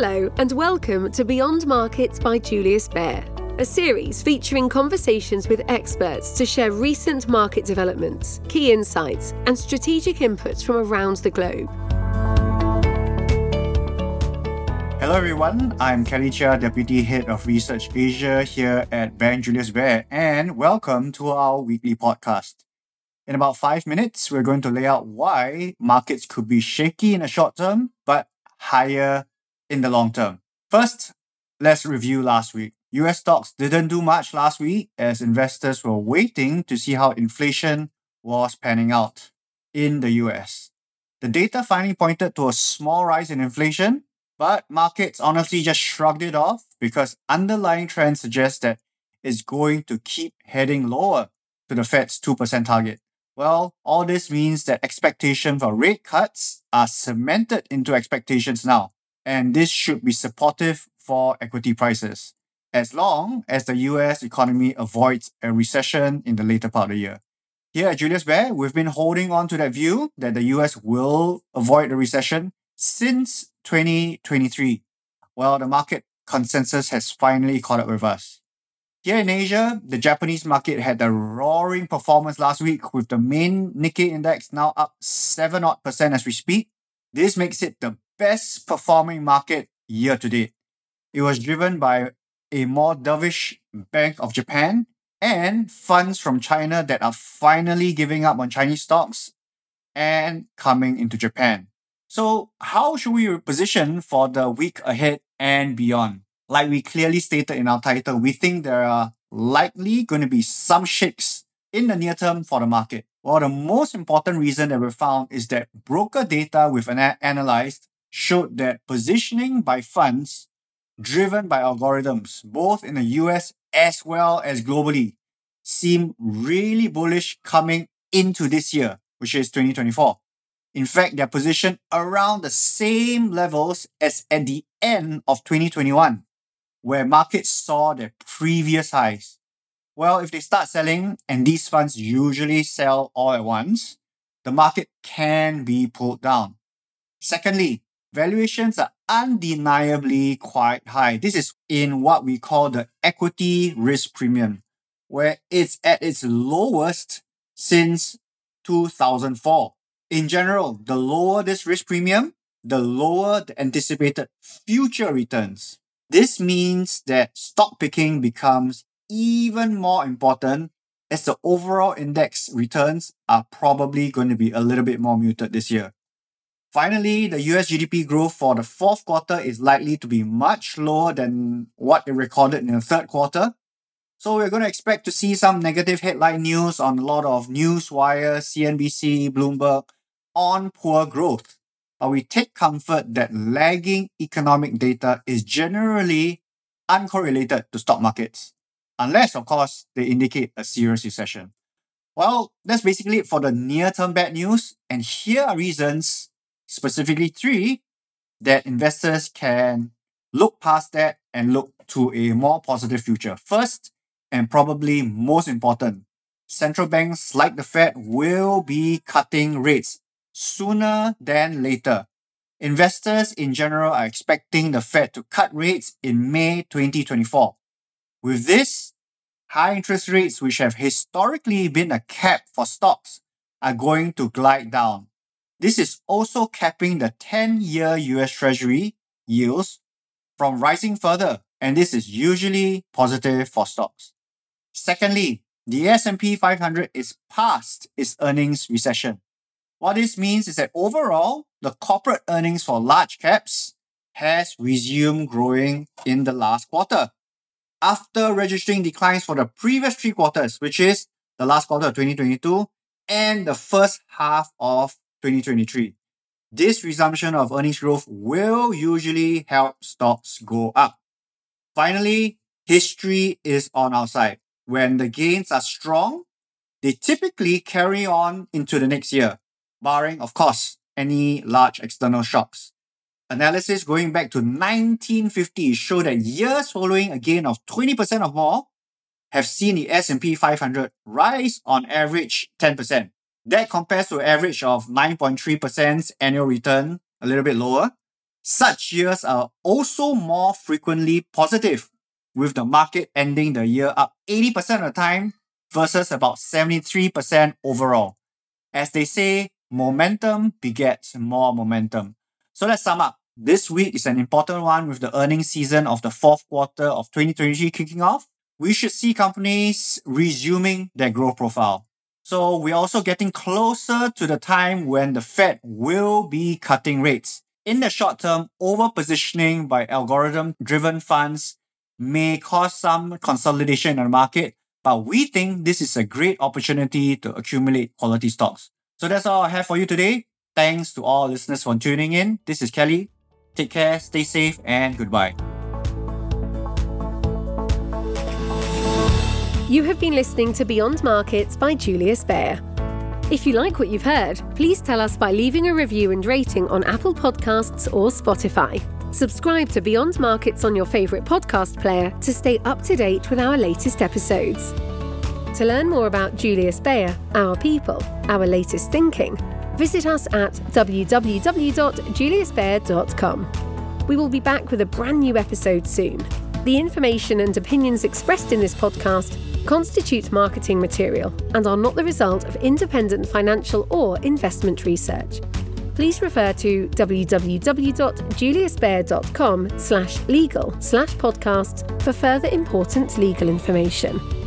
Hello, and welcome to Beyond Markets by Julius Baer, a series featuring conversations with experts to share recent market developments, key insights, and strategic inputs from around the globe. Hello, everyone. I'm Kelly Chia, Deputy Head of Research Asia here at Baer Julius Baer, and welcome to our weekly podcast. In about five minutes, we're going to lay out why markets could be shaky in the short term, but higher in the long term. First, let's review last week. US stocks didn't do much last week as investors were waiting to see how inflation was panning out in the US. The data finally pointed to a small rise in inflation, but markets honestly just shrugged it off because underlying trends suggest that it's going to keep heading lower to the Fed's 2% target. Well, all this means that expectations for rate cuts are cemented into expectations now and this should be supportive for equity prices as long as the US economy avoids a recession in the later part of the year. Here at Julius Baer, we've been holding on to that view that the US will avoid a recession since 2023. Well, the market consensus has finally caught up with us. Here in Asia, the Japanese market had a roaring performance last week with the main Nikkei index now up 7 odd percent as we speak. This makes it the best performing market year to date. It was driven by a more dovish Bank of Japan and funds from China that are finally giving up on Chinese stocks and coming into Japan. So, how should we position for the week ahead and beyond? Like we clearly stated in our title, we think there are likely going to be some shakes in the near term for the market. Well, the most important reason that we found is that broker data we've analyzed showed that positioning by funds driven by algorithms, both in the US as well as globally, seem really bullish coming into this year, which is 2024. In fact, they're positioned around the same levels as at the end of 2021, where markets saw their previous highs. Well, if they start selling, and these funds usually sell all at once, the market can be pulled down. Secondly, valuations are undeniably quite high. This is in what we call the equity risk premium, where it's at its lowest since 2004. In general, the lower this risk premium, the lower the anticipated future returns. This means that stock picking becomes even more important as the overall index returns are probably going to be a little bit more muted this year. Finally, the US GDP growth for the fourth quarter is likely to be much lower than what it recorded in the third quarter. So we're going to expect to see some negative headline news on a lot of Newswire, CNBC, Bloomberg on poor growth. But we take comfort that lagging economic data is generally uncorrelated to stock markets, unless, of course, they indicate a serious recession. Well, that's basically it for the near term bad news. And here are reasons specifically three, that investors can look past that and look to a more positive future. First, and probably most important, central banks like the Fed will be cutting rates sooner than later. Investors in general are expecting the Fed to cut rates in May 2024. With this, high interest rates, which have historically been a cap for stocks, are going to glide down. This is also capping the 10-year US Treasury yields from rising further, and this is usually positive for stocks. Secondly, the S&P 500 is past its earnings recession. What this means is that overall, the corporate earnings for large caps has resumed growing in the last quarter. After registering declines for the previous three quarters, which is the last quarter of 2022 and the first half of 2023. This resumption of earnings growth will usually help stocks go up. Finally, history is on our side. When the gains are strong, they typically carry on into the next year, barring, of course, any large external shocks. Analysis going back to 1950 show that years following a gain of 20% or more have seen the S&P 500 rise on average 10%. That compares to average of 9.3% annual return, a little bit lower, Such years are also more frequently positive, with the market ending the year up 80% of the time versus about 73% overall. As they say, momentum begets more momentum. So let's sum up. This week is an important one with the earnings season of the fourth quarter of 2023 kicking off. We should see companies resuming their growth profile. So we're also getting closer to the time when the Fed will be cutting rates. In the short term, over positioning by algorithm driven funds may cause some consolidation in the market, but we think this is a great opportunity to accumulate quality stocks. So that's all I have for you today. Thanks to all listeners for tuning in. This is Kelly. Take care, stay safe, and goodbye. You have been listening to Beyond Markets by Julius Baer. If you like what you've heard, please tell us by leaving a review and rating on Apple Podcasts or Spotify. Subscribe to Beyond Markets on your favourite podcast player to stay up to date with our latest episodes. To learn more about Julius Baer, our people, our latest thinking, visit us at www.juliusbaer.com. We will be back with a brand new episode soon. The information and opinions expressed in this podcast constitute marketing material and are not the result of independent financial or investment research please refer to www.juliusbaer.com slash legal slash podcasts for further important legal information.